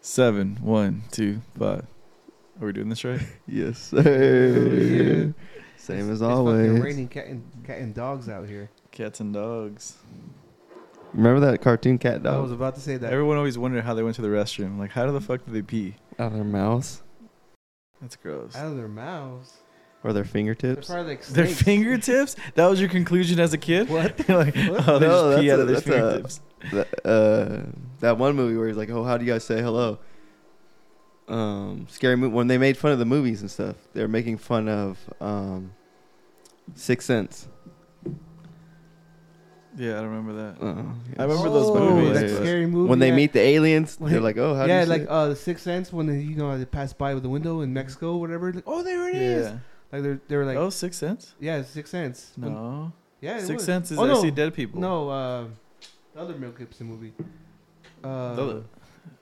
Seven, one, two, five. Are we doing this right? Yes, sir. Same as It's fucking always. raining cat and cat and dogs out here. Cats and dogs. Remember that cartoon cat dog? I was about to say that. Everyone always wondered how they went to the restroom. Like, how the fuck did they pee? out of their mouths That's gross. out of their mouths. or their fingertips? like Their fingertips? That was your conclusion as a kid? What? Like, What? oh, they No, just pee that's out a- of their that's a- fingertips. That, uh, that one movie where he's like, "Oh, how do you guys say hello?" Um, scary movie when they made fun of the movies and stuff. They were making fun of um, Sixth Sense. Yeah, I don't remember that. Uh, I remember those Oh, movies, That but- scary movie. when they yeah. meet the aliens, When they're like, "Oh, how do yeah, you say like it?" uh, the Sixth Sense when they, you know they pass by with the window in Mexico, or whatever. Like, oh, there it is. Yeah. Like they're they were like, oh, Sixth Sense? yeah, Sixth Sense. When- No. yeah, it Sixth was. Sense is Oh, I no. see dead people. No, uh, the other Mel Gibson movie. Uh, The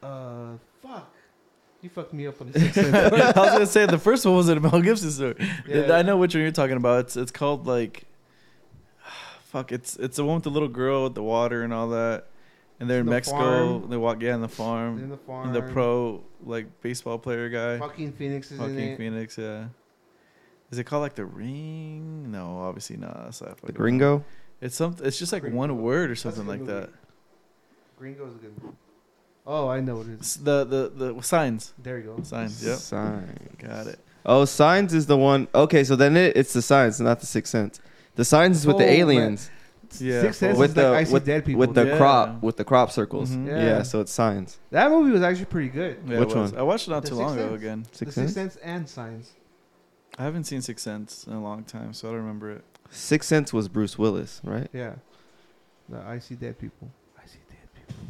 uh, fuck. You fucked me up on the Sixth Sense. I was gonna say the first one was a Mel Gibson story. Yeah. I know which one you're talking about. It's it's called like, fuck. It's it's the one with the little girl with the water and all that, and they're in The Mexico. farm. They walk yeah in the farm. in the farm. And the pro like baseball player guy, Fucking Phoenix is in Joaquin it. Phoenix. Yeah. Is it called like the Ring? No, obviously not. That's not the fucking- Gringo. It's something. It's just like Gringo. one word or something like movie. that. Gringo's a good movie. Oh, I know what it is. The the the signs. There you go. Signs. Yep. Signs. Got it. Oh, Signs is the one. Okay, so then it, it's the Signs, not the Sixth Sense. The Signs is with Oh, the man. aliens Yeah. Sixth Sense with is like the I see with, dead people. with the Yeah. crop with the crop circles. Mhm. Yeah. Yeah. so it's Signs. that movie was actually pretty good. Yeah, Which one? I watched it not The too Sixth long ago again. Sixth the Sixth Sense. Sense and Signs. I haven't seen Sixth Sense in a long time, so I don't remember it. Sixth Sense was Bruce Willis, right? Yeah. The I see dead people. I see dead people.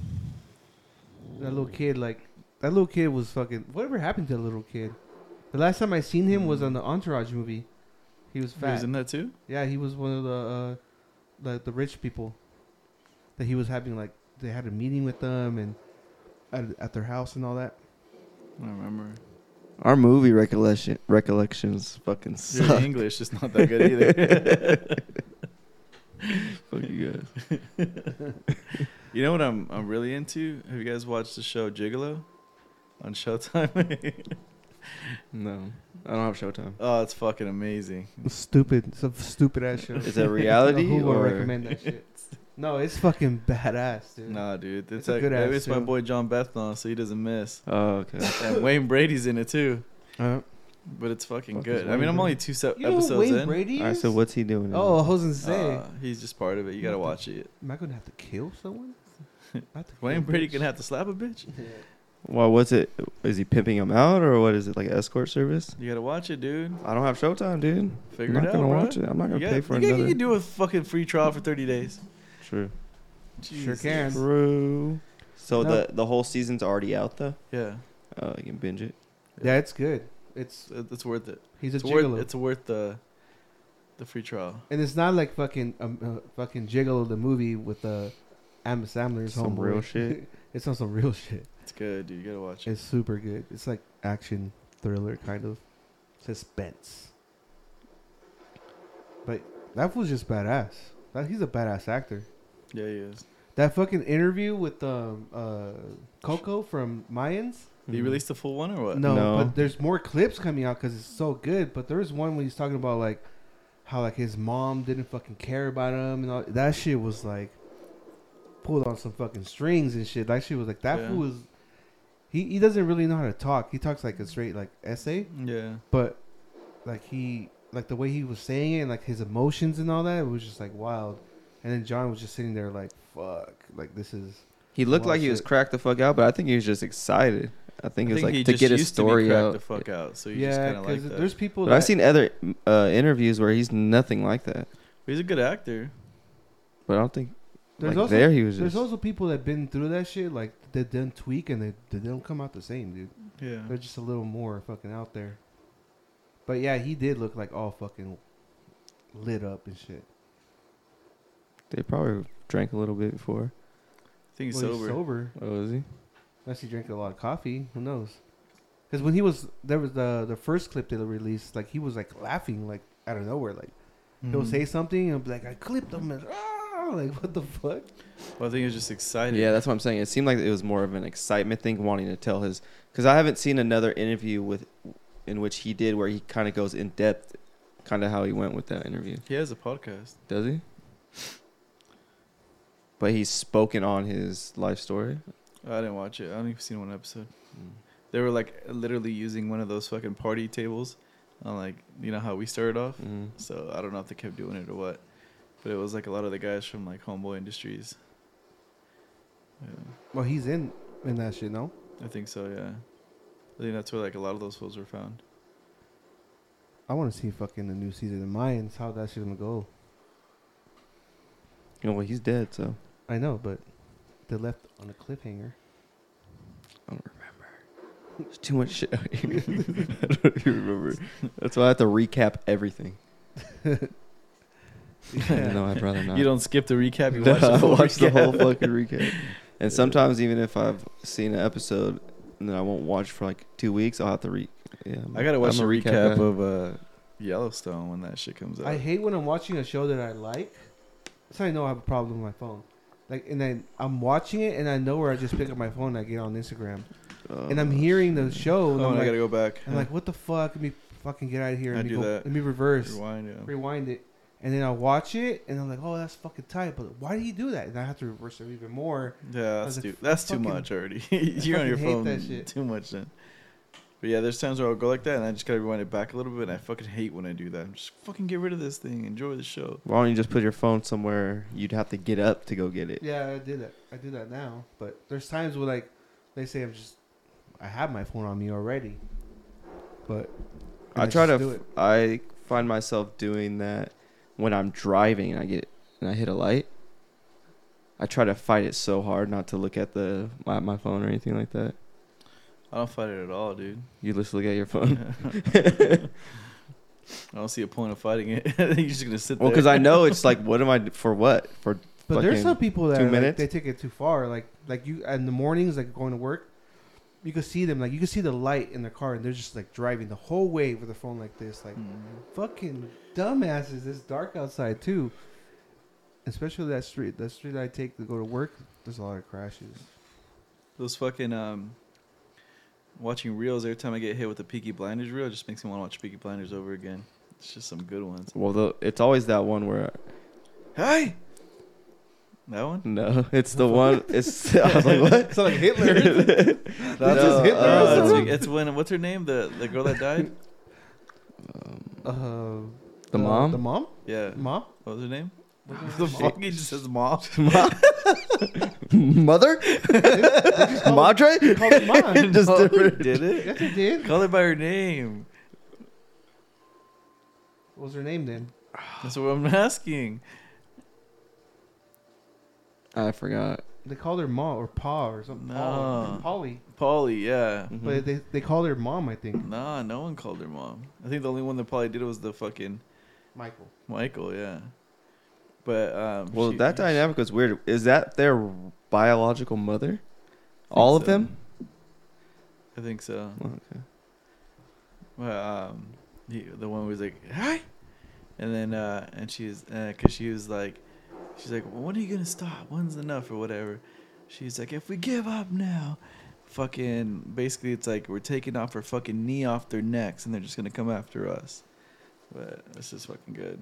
That little kid, like that little kid was fucking. Whatever happened to the little kid? The last time I seen him was on the Entourage movie. He was He fat. was in that too. yeah, he was one of the uh, the the rich people. That he was having like they had a meeting with them and at at their house and all that. I remember. Our movie recollection recollections fucking Your suck. English is not that good either. Fuck you guys. you know what I'm I'm really into? Have you guys watched the show Gigolo on Showtime? No, I don't have Showtime. oh, it's fucking amazing. Stupid, it's a stupid ass show. Is it reality Who would or recommend that shit? No, it's fucking badass, dude. Nah, dude, it's, It's a like good ass it's my boy Jon Bernthal, so he doesn't miss. Oh, okay. And Wayne Brady's in it too, Uh, but it's fucking Fuck good. I mean, I'm only two se- you know episodes Wayne in. Brady All right, so what's he doing? Oh, I it? was gonna say, Uh, he's just part of it. You gotta watch it. am I gonna have to kill someone? To Wayne kill a Brady gonna have to slap a bitch. well, what's it? Is he pimping him out or what is it like escort service? You gotta watch it, dude. I don't have Showtime, dude. Figure I'm it not out, gonna bro. watch it. I'm not gonna you pay got- for you another. You can do a fucking free trial for 30 days. True. Sure Jesus. can. True. So No. the the whole season's already out though. Yeah, Oh, you can binge it. Yeah, it's good. It's it- it's worth it. he's a It's gigolo, worth. It's worth the the free trial. and it's not like fucking um, uh, fucking gigolo the movie with the uh, Adam Sandler's Some homeboy. real shit. it's on some real shit. It's good, dude. You gotta watch it. It's super good. It's like action thriller kind of suspense. But that was just badass. That he's a badass actor. Yeah, he is. That fucking interview with um uh Coco from Mayans. Did he release the full one or what? No, No. but there's more clips coming out because it's so good. But there was one when he's talking about like how like his mom didn't fucking care about him and all that shit was like pulled on some fucking strings and shit. That shit was like that Yeah. fool was he he doesn't really know how to talk. He talks like a straight like essay, Yeah. but like he like the way he was saying it and like his emotions and all that it was just like wild. And then John was just sitting there like fuck, like this is He looked like he was shit. cracked the fuck out, but I think he was just excited. I think I it was think he like to just get his used to be story cracked out. the fuck out. So you just yeah, kind of like because that. there's people. But that, I've seen other uh, interviews where he's nothing like that. He's a good actor. But I don't think There's like also- there he was There's just. also people that been through that shit, like they done tweak and they, they don't come out the same, dude. Yeah. They're just a little more fucking out there. But yeah, he did look like all fucking lit up and shit. They probably drank a little bit before. I think he's Well, sober. sober. Oh, is he? Unless he drank a lot of coffee, who knows? Because when he was there was the the first clip they released, like he was like laughing like out of nowhere, like he'll Mhm. say something and be like, "I clipped him," and, ah! like what the fuck? Well, I think he was just excited. Yeah, that's what I'm saying. It seemed like it was more of an excitement thing, wanting to tell his. Because I haven't seen another interview with, in which he did where he kind of goes in depth, kind of how he went with that interview. He has a podcast. Does he? But he's spoken on his life story. I didn't watch it. I only seen one episode. They were like literally using one of those fucking party tables, on like you know how we started off. Mm. So I don't know if they kept doing it or what, but it was like a lot of the guys from like Homeboy Industries. Yeah, Well, he's in in that shit, no? I think so. Yeah, I think that's where like a lot of those fools were found. I want to see fucking the new season of Mayans. How that shit gonna go? You know, well, he's dead, so I know, but they left on a cliffhanger. I don't remember. There's too much shit. I don't even remember. That's why I have to recap everything. no, I'd rather not. You don't skip the recap. You No, watch the I full watch the recap. whole fucking recap. And sometimes even if I've seen an episode and then I won't watch for like two weeks, I'll have to re. Yeah, I'm- I gotta watch I'm the a recap, guy. of uh, Yellowstone when that shit comes out. I hate when I'm watching a show that I like. That's how I know I have a problem with my phone. Like, and then I'm watching it, and I know where I just pick up my phone and I get on Instagram, and I'm Uh, hearing the show, and oh, I'm and I like, gotta go back. I'm like, what the fuck? Let me fucking get out of here. I Let me do go, that. Let me reverse, rewind. Yeah. rewind it, and then I watch it, and I'm like, oh, that's fucking tight. But why do you do that? And I have to reverse it even more. Yeah, that's was too, like, that's too much already. You're on your phone that shit. too much then. But yeah, there's times where I'll go like that, and I just gotta rewind it back a little bit. And I fucking hate when I do that. I'm just fucking get rid of this thing. Enjoy the show. Why don't you just put your phone somewhere you'd have to get up to go get it? Yeah, I did that. I do that now. But there's times where like they say I'm just I have my phone on me already. But and I try to. do it. I find myself doing that when I'm driving and I get and I hit a light. I try to fight it so hard not to look at the my, my phone or anything like that. I don't fight it at all, dude. You just look at your phone. I don't see a point of fighting it. You're just gonna sit Well, there. because I know it's like, what am I for? What for? But there's fucking some people that two are, like, minutes? they take it too far. Like like you in the mornings, like going to work, you can see them. Like you can see the light in their car, and they're just like driving the whole way with their phone like this. Like Mm. fucking dumbasses. It's dark outside too. Especially that street. That street I take to go to work. There's a lot of crashes. Those fucking um, watching reels every time I get hit with the Peaky Blinders reel, it just makes me want to watch Peaky Blinders over again. It's just some good ones. Well, the, it's always that one where Hey, that one. no, it's the one. It's I was like, what? It's like Hitler. That's No, just Hitler. uh, it's, it's when what's her name? The the girl that died. Um, uh, the mom. The mom. Yeah. Mom. What was her name? What's The her name? fuck? He just says mom. Mother. Madre. They called her mom. Just No, different. Did it? Yes, it did. Call her by her name. What was her name then? That's what I'm asking. I forgot. They called her mom or Pa or something. No. Polly. Polly, yeah. Mhm. But they they called her mom, I think. Nah, no one called her mom. I think the only one that probably did it was the fucking Michael. Michael, yeah. But um well, she- that dynamic was weird. Is that their biological mother? All of so. them? I think so. Oh, okay. Well, um, he, the one was like, "Hi," and then uh, and she's uh 'cause she was like, she's like, well, "When are you gonna stop? When's enough or whatever?" She's like, "If we give up now." Fucking basically, it's like we're taking off our fucking knee off their necks, and they're just gonna come after us. But it's just fucking good.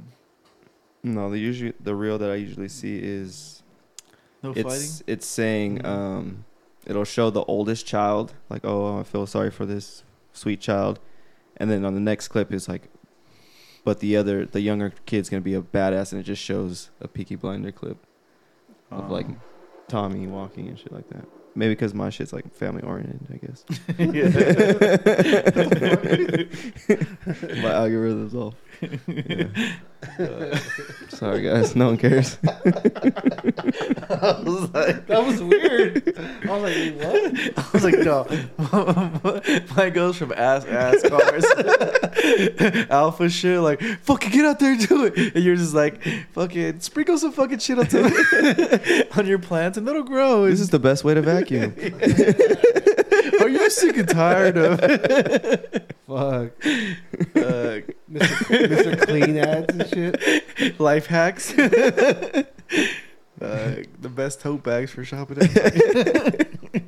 No, the usually the reel that I usually see is No it's fighting. it's saying Mhm. um it'll show the oldest child like oh I feel sorry for this sweet child, and then on the next clip is like, but the other the younger kid's gonna be a badass, and it just shows a Peaky Blinder clip of like Um, Tommy walking and shit like that. Maybe because my shit's like family oriented, I guess. my algorithm's off. Yeah. Uh, Sorry guys, no one cares. I was like, That was weird. I was like, wait, what? I was like, no. Mine goes from ass ass cars, alpha shit, like fucking get out there and do it, and you're just like, fucking sprinkle some fucking shit on, on your plants and it'll grow. This is the best way to vacuum. Are you sick and tired of Fuck. uh, Mr. Mr. Clean ads and shit. life hacks? Uh, the best tote bags for shopping.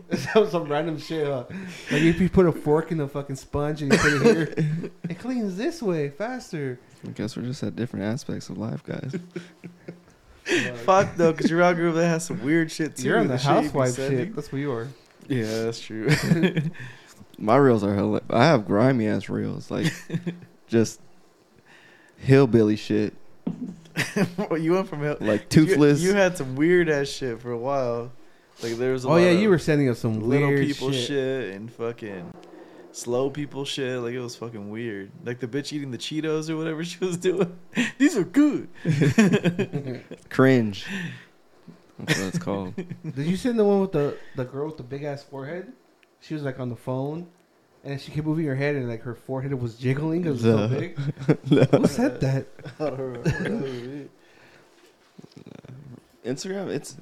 That was some random shit. Huh? Like if you put a fork in the fucking sponge and you put it here, it cleans this way faster. I guess we're just at different aspects of life, guys. Like, Fuck though, because your algorithm that has some weird shit too. You're on the shit you be housewife sending. shit. That's what you are. Yeah, that's true. My reels are hella. I have grimy ass reels, like just hillbilly shit, Well, you went from hell- like you- toothless. You, had some weird ass shit for a while. Like there was. A Oh lot yeah, of you were sending us some little weird people shit. shit. and fucking slow people shit. Like it was fucking weird. Like the bitch eating the Cheetos or whatever she was doing. These are good. cringe. That's what it's called. Did you send the one with the the girl with the big ass forehead? She was like on the phone, and she kept moving her head, and like her forehead was jiggling because it was so The- big. Who said that? I don't remember. Instagram, it's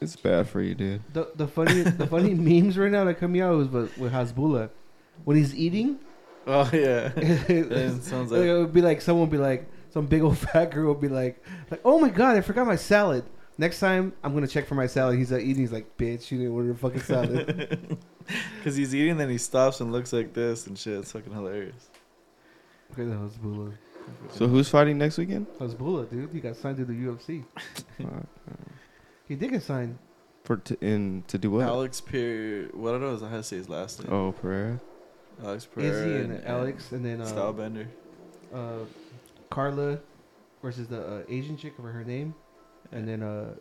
it's bad for you, dude. The the funny the funny memes right now that coming out was with, with Hasbullah when he's eating. oh yeah. it It sounds like it would be like someone would be like some big old fat girl would be like like oh my god I forgot my salad. Next time I'm gonna check for my salad. He's like eating. He's like bitch, you didn't order a fucking salad. Because he's eating, then he stops and looks like this and shit. It's fucking hilarious. okay, that Hasbullah. So who's fighting next weekend? Hasbullah, dude, he got signed to the UFC. Uh, He did get signed. for t- in to do what? Alex Pereira. What I don't know is how to say his last name. Oh, Pereira. Alex Pereira. Izzy and, Alex, and then uh, Stylebender. uh, Carla versus the uh, Asian chick over her name, and then uh,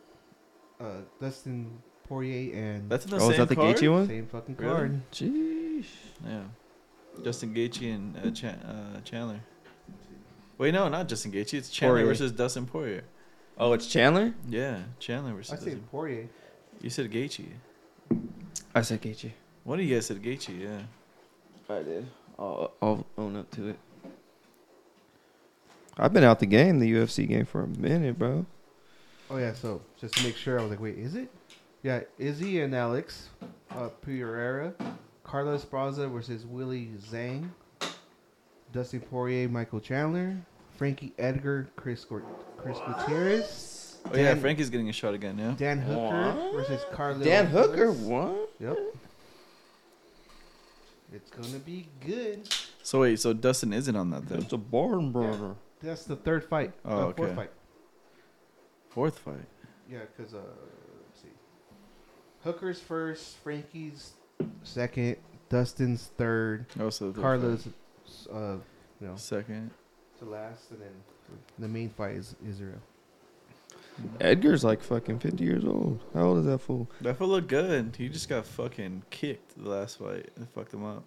uh, Dustin Poirier and That's in the oh, same is that the card? Gaethje one? same fucking Really? card. Jeez. Yeah. Justin Gaethje and uh, Chan- uh, Chandler. Wait, no, not Justin Gaethje. It's Chandler Poirier. versus Dustin Poirier. Oh, it's Chandler. Yeah, Chandler versus I say Dustin. Poirier. You said Gaethje. I said Gaethje. One of you guys said Gaethje, yeah. I did. I'll, I'll own up to it. I've been out the game, the UFC game, for a minute, bro. Oh yeah, so just to make sure, I was like, wait, is it? Yeah, Izzy and Alex uh, Pereira, Carla Esparza versus Weili Zhang, Dusty Poirier, Michael Chandler, Frankie Edgar, Chris Gort- Chris Gutierrez, Oh, yeah, Frankie's getting a shot again, yeah? Dan Hooker What? versus Carlos. Dan Hooker, what? Yep. It's gonna be good. So, wait, so Dustin isn't on that then? It's a barn burner. That's the third fight. Oh, uh, fourth okay. fight. Fourth fight. Yeah, because uh, let's see, Hooker's first, Frankie's second, Dustin's third, Oh, so the third Carlos, uh, you know. Second. to last, and then the main fight is Israel. Edgar's like fucking 50 years old. How old is that fool? That fool looked good. He just got fucking kicked the last fight. and fucked him up.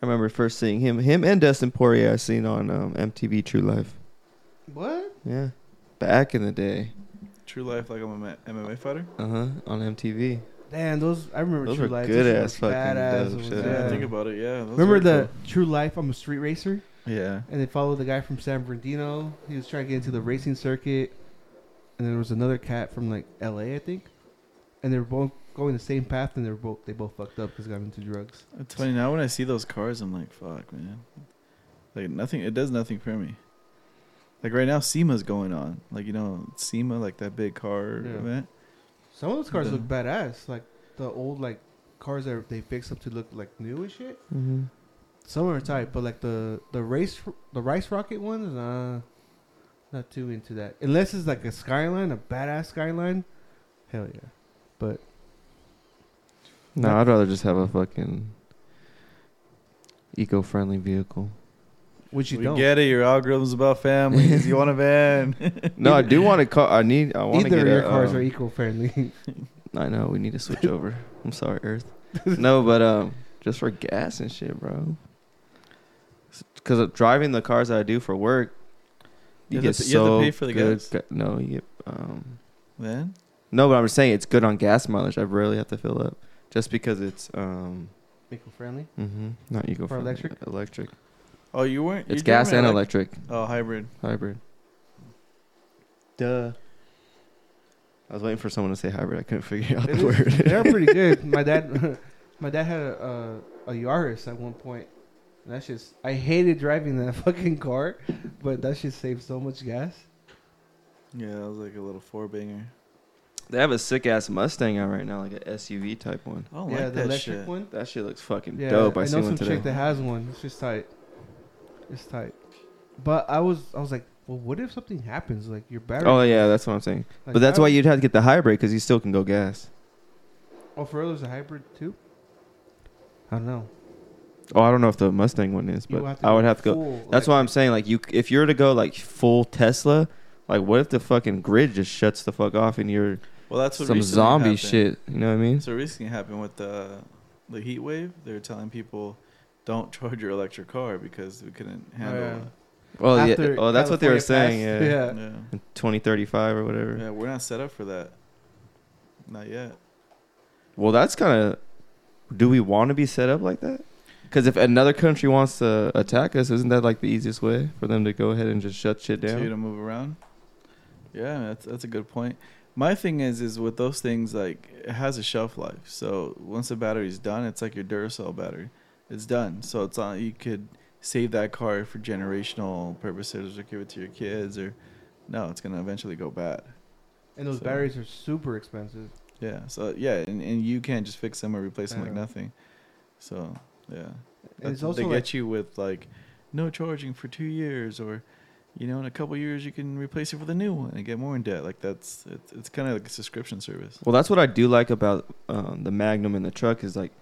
I remember first seeing him, him and Dustin Poirier. I seen on um, MTV True Life. What? Yeah, back in the day. True life, like I'm a MMA fighter. Uh huh. On MTV. Damn, those I remember Those True were Life. good Those ass shit fucking badass. dope It shit. Yeah, think about it. Yeah. remember the cool. True Life? I'm a street racer, Yeah. and they followed the guy from San Bernardino. He was trying to get into the racing circuit, and there was another cat from like L.A. I think, and they were both going the same path, and they were both they both fucked up because got into drugs. It's funny now when I see those cars, I'm like, fuck, man. Like nothing. It does nothing for me. Like right now, SEMA's going on. Like you know, SEMA, like that big car Yeah. event. Some of those cars The- look badass, like the old like cars that they fix up to look like new and shit. Mm-hmm. Some are tight, but like the the race the rice rocket ones, nah, not too into that. Unless it's like a skyline, a badass skyline, hell yeah. But No, I'd rather just have a fucking eco-friendly vehicle. Which you we don't. get it. Your algorithm's about families. you want a van? No, I do want to call. I need. I want to Either get of your a, cars um, are eco friendly. I know we need to switch over. I'm sorry, Earth. no, but um, just for gas and shit, bro. Because driving the cars that I do for work, you, You get have to- you have to so pay for the good. gas. ga- No, you get um. Then No, but I'm just saying it's good on gas mileage. I rarely have to fill up, just because it's um. eco friendly. Mm-hmm, not eco friendly. electric? Electric. Oh, you weren't. It's gas and elec- electric Oh, hybrid. hybrid. Duh. I was waiting for someone to say hybrid. I couldn't figure out It the is- word. They're pretty good. My dad, my dad had a, a a Yaris at one point. And that's just I hated driving that fucking car, but that shit saved so much gas. Yeah, that was like a little four banger. They have a sick ass Mustang out right now, like an SUV type one. I don't yeah, like the that electric shit. one. That shit looks fucking Yeah, dope. I, I see know one some today. chick that has one. It's just tight. It's tight. But I was, I was like, well, what if something happens? Like your battery. Oh yeah, that's what I'm saying. like, but that's why you'd have to get the hybrid because you still can go gas. Oh, for real, there's a hybrid too. I don't know. Oh, I don't know if the Mustang one is, but I would have to go. full That's why I'm saying like you if you were to go like full Tesla, like what if the fucking grid just shuts the fuck off and you're Well, that's what some zombie happened. shit? You know what I mean? So recently happened with the the heat wave. They were telling people, don't charge your electric car because we couldn't oh, handle yeah. it. Well, yeah. After Oh, that's what they were California saying. Yeah. yeah. Yeah. In 2035 or whatever. yeah, we're not set up for that. Not yet. Well, that's kind of. Do we want to be set up like that? Because if another country wants to attack us, isn't that like the easiest way for them to go ahead and just shut shit So you down? to move around. Yeah, that's that's a good point. My thing is, is with those things like it has a shelf life. So once the battery's done, it's like your Duracell battery. It's done. So it's on. You could save that car for generational purposes, or give it to your kids, or no, it's gonna eventually go bad. And those So- batteries are super expensive. Yeah. So yeah, and, and you can't just fix them or replace them like nothing. So yeah, it's also they like, get you with like no charging for two years, or you know, in a couple years you can replace it with a new one and get more in debt. Like that's it's, it's kind of like a subscription service. Well, that's what I do like about um, the Magnum and the truck is like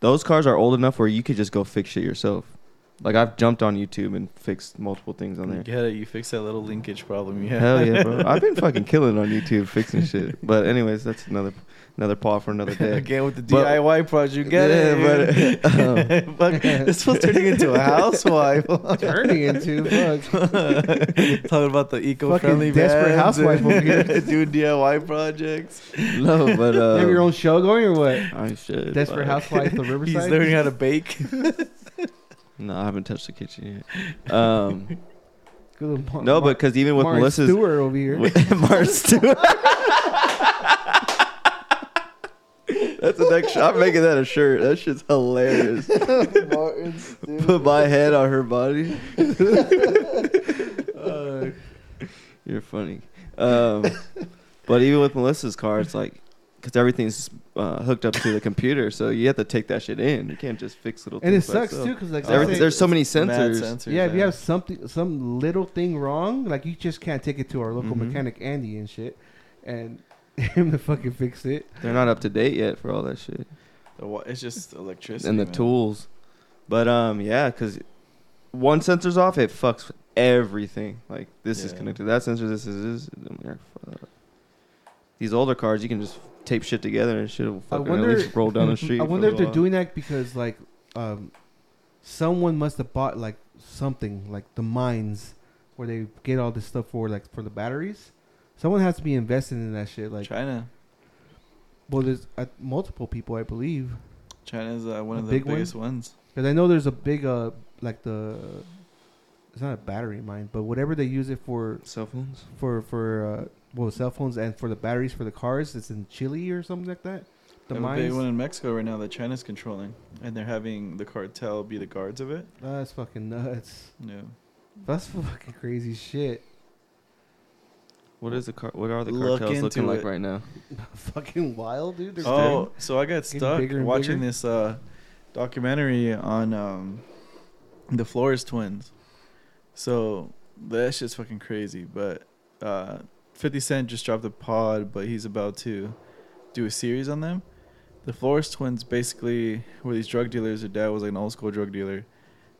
those cars are old enough where you could just go fix shit yourself. Like I've jumped on YouTube and fixed multiple things on there. You there. get it? You fix that little linkage problem you have. Hell yeah, bro! I've been fucking killing on YouTube fixing shit. But anyways, that's another another paw for another day. Again with the But- DIY project, you get Yeah, it. but, um, Fuck, this was turning into a housewife. turning into fuck. Talking about the eco-friendly Fucking desperate housewife over here. doing DIY projects. no, but uh, you have your own show going or what? I should. Desperate but- Housewife of Riverside. He's learning how to bake. No, I haven't touched the kitchen yet. Um, Good Mar- no, but because even with Martin Melissa's Stewart over here. with Martin Stewart. That's the next. I'm making that a shirt. That shit's hilarious. Put my head on her body. Uh, You're funny. Um, but even with Melissa's car, it's like because everything's uh, hooked up to the computer, so you have to take that shit in. You can't just fix little. Things. And it things by sucks too because like Oh, Everything, there's so many sensors. sensors. yeah, if you have something, some little thing wrong, like you just can't take it to our local Mhm. mechanic Andy and shit, and him to fucking fix it. They're not up to date yet for all that shit The wa- It's just electricity. and the man. tools. But um, yeah, because one sensor's off, it fucks everything. Like this is connected to that sensor. This is this. I'm like, fuck. These older cars, you can just tape shit together and shit will fucking wonder- at least roll down the street. I wonder if they're while. doing that because like, um, someone must have bought like something like the mines where they get all this stuff for like for the batteries. Someone has to be invested in that shit. Like, China. well, there's uh, multiple people, I believe. China's uh, one A of the big one? biggest ones. Because I know there's a big uh like the it's not a battery mine, but whatever they use it for cell phones. for for uh well cell phones and for the batteries for the cars, it's in Chile or something like that. The They have big one in Mexico right now that China's controlling, and they're having the cartel be the guards of it. That's fucking nuts. Yeah. That's fucking crazy shit. What is the car? What are the Look cartels looking into like right now? fucking wild, dude. They're Oh, so I got stuck watching bigger? this uh, documentary on um, the Flores twins. So that shit's fucking crazy. But uh, 50 Cent just dropped a pod, but he's about to do a series on them. The Flores twins basically were these drug dealers. Their dad was like an old school drug dealer,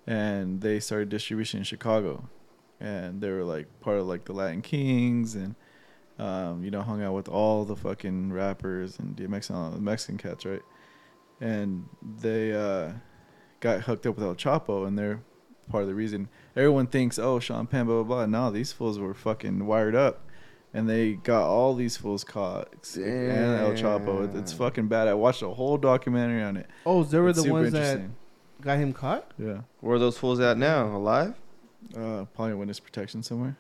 and they started distribution in Chicago, and they were like part of like the Latin Kings and um, you know, hung out with all the fucking rappers and DMX and all the Mexican cats, right? And they uh, got hooked up with El Chapo, and they're part of the reason. Everyone thinks, oh, Sean Penn, blah, blah, blah. No, these fools were fucking wired up. And they got all these fools caught. And El Chapo. It's fucking bad. I watched a whole documentary on it. Oh, they were It's the super ones that got him caught. Yeah. Where are those fools at now? Alive? Uh, probably witness protection somewhere.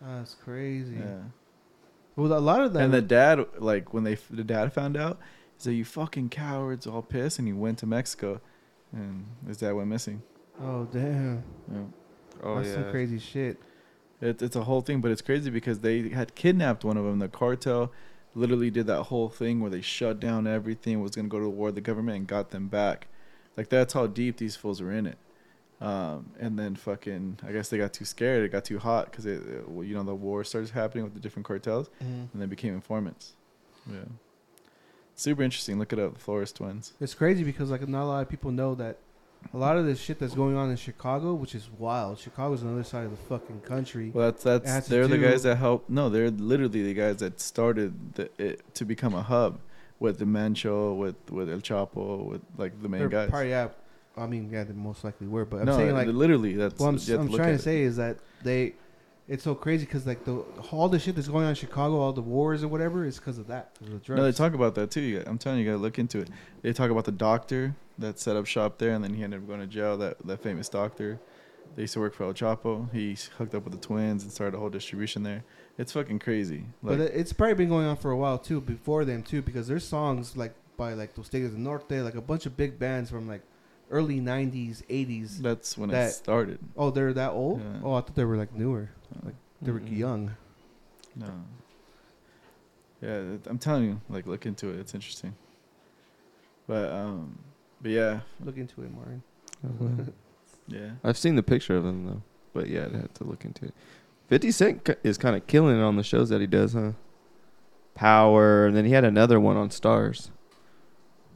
That's crazy. Yeah. Well, a lot of them. And the dad, like when they the dad found out, he said, "You fucking cowards!" All pissed, and he went to Mexico, and his dad went missing. oh damn, Yeah, Oh that's yeah. some crazy shit. It, it's a whole thing, but it's crazy because they had kidnapped one of them. The cartel literally did that whole thing where they shut down everything, was gonna go to war with the government, and got them back. Like that's how deep these fools were in it. Um, and then fucking, I guess they got too scared. It got too hot because it, it- well, you know, the war started happening with the different cartels, and they became informants. Yeah, super interesting. Look it up, the Flores twins. It's crazy because like not a lot of people know that a lot of this shit that's going on in Chicago, which is wild. Chicago's on the other side of the fucking country. Well, that's that's they're the guys that help. No, they're literally the guys that started the, it to become a hub with the Mancho, with with El Chapo, with like the main They're guys. Probably, yeah. I mean, yeah, they most likely were, but I'm no, saying uh, like literally that's what I'm, I'm trying to say is that they, it's so crazy because like the all the shit that's going on in Chicago, all the wars or whatever, is because of that, of the. No, they talk about that too. You, I'm telling you, you gotta look into it. They talk about the doctor that set up shop there, and then he ended up going to jail. That that famous doctor. They used to work for El Chapo. He hooked up with the twins and started a whole distribution there. It's fucking crazy. Like, but it's probably been going on for a while too, before them too, because there's songs like by like Los Tigres del Norte, like a bunch of big bands from like early '90s, '80s. that's when it started. Oh, they're that old? Yeah. Oh, I thought they were like newer. Like, They were Mm-mm. young. No. Yeah, I'm telling you, like look into it. It's interesting. But um, but yeah, Look into it, Martin. yeah. I've seen the picture of him though, but yeah, I'd have to look into it. Fifty Cent is kind of killing it on the shows that he does, huh? Power, and then he had another one on Starz.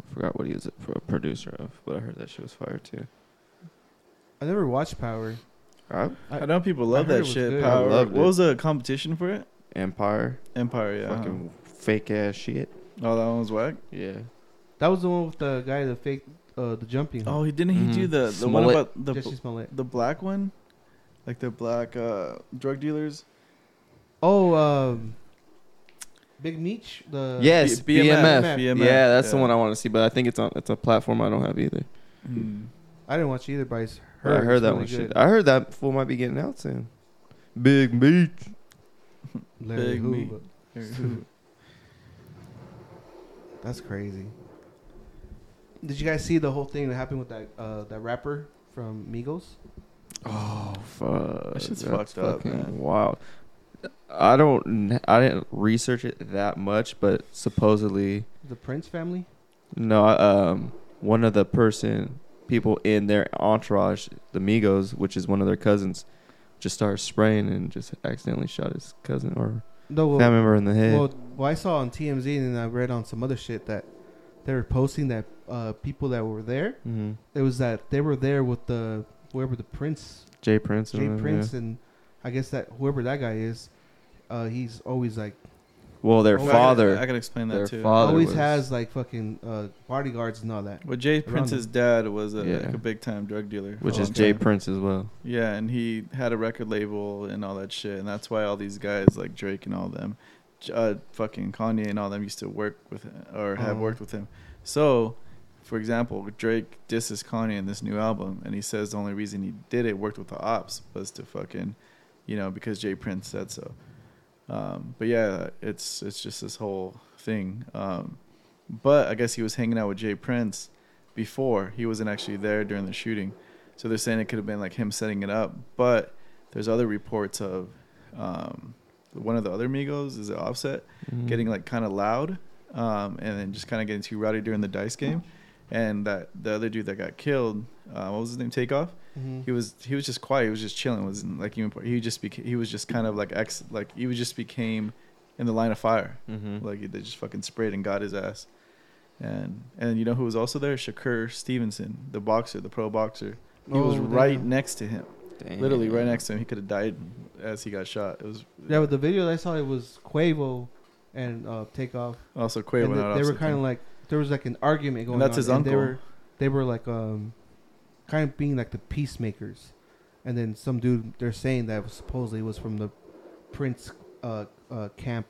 I forgot what he was a producer of, but I heard that shit was fire too. I never watched Power. I, I, know people love heard that shit. good. I Power. loved what it. was the competition for it? Empire, Empire. Yeah. fucking fake ass shit. Oh, that one was whack. Yeah, That was the one with the guy that faked uh, the jumping. Oh, he didn't he do Mhm. the the one Smollett. about the Jesse Smollett. the black one, like the black uh drug dealers. Oh, um, Big Meech. The yes, B- BMF. BMF. Yeah, that's the one I want to see, but I think it's on it's a platform I don't have either. Hmm. I didn't watch either, but I s- But heard, I heard that really one shit. I heard that fool might be getting out soon. Big Beach. Larry Big Meech. Hoover. That's crazy. Did you guys see the whole thing that happened with that uh, that rapper from Migos? Oh fuck! That shit's That's fucked up, fucking man. Wild. I don't. I didn't research it that much, but supposedly, The Prince family. no. Um, one of the person, people in their entourage, the Migos, which is one of their cousins, just started spraying and just accidentally shot his cousin or No, well, family member in the head. well, well, I saw on TMZ and I read on some other shit that they were posting that uh, people that were there. hmm It was that they were there with the whoever the Prince, Jay Prince. Jay Prince, yeah. and I guess that whoever that guy is, uh, he's always like Well, their Oh, I- father. I, can explain their that too. father always was- has like fucking uh, bodyguards and all that. Well, Jay Prince's him. dad was a, Yeah. like a big time drug dealer, which is Jay time. Prince as well. Yeah, and he had a record label and all that shit, and that's why all these guys like Drake and all them, J- uh, fucking Kanye and all them used to work with him, or have Oh. worked with him. So, for example, Drake disses Kanye in this new album, and he says the only reason he did it worked with the ops was to fucking, you know, because Jay Prince said so. Um, but yeah, it's it's just this whole thing. Um, but I guess he was hanging out with Jay Prince before he wasn't actually there during the shooting. So they're saying it could have been like him setting it up. But there's other reports of um, one of the other Migos is it Offset Mhm. getting like kind of loud, um, and then just kind of getting too rowdy during the dice game. And that the other dude that got killed, uh, what was his name? Takeoff. Mm-hmm. He was he was just quiet. He was just chilling. Wasn't like even he just beca- he was just kind of like ex like he was just became in the line of fire. Mhm. Like they just fucking sprayed and got his ass. And and you know who was also there? Shakur Stevenson, the boxer, the pro boxer. He was Oh, right damn. next to him, literally right next to him. He could have died as he got shot. It was Yeah, but the video I saw it was Quavo and uh, Takeoff. also Quavo. and not they, they were kind of like there was like an argument going and that's on. his and uncle. They were they were like um kind of being like the peacemakers, and then some dude they're saying that supposedly was from the Prince uh, uh, camp.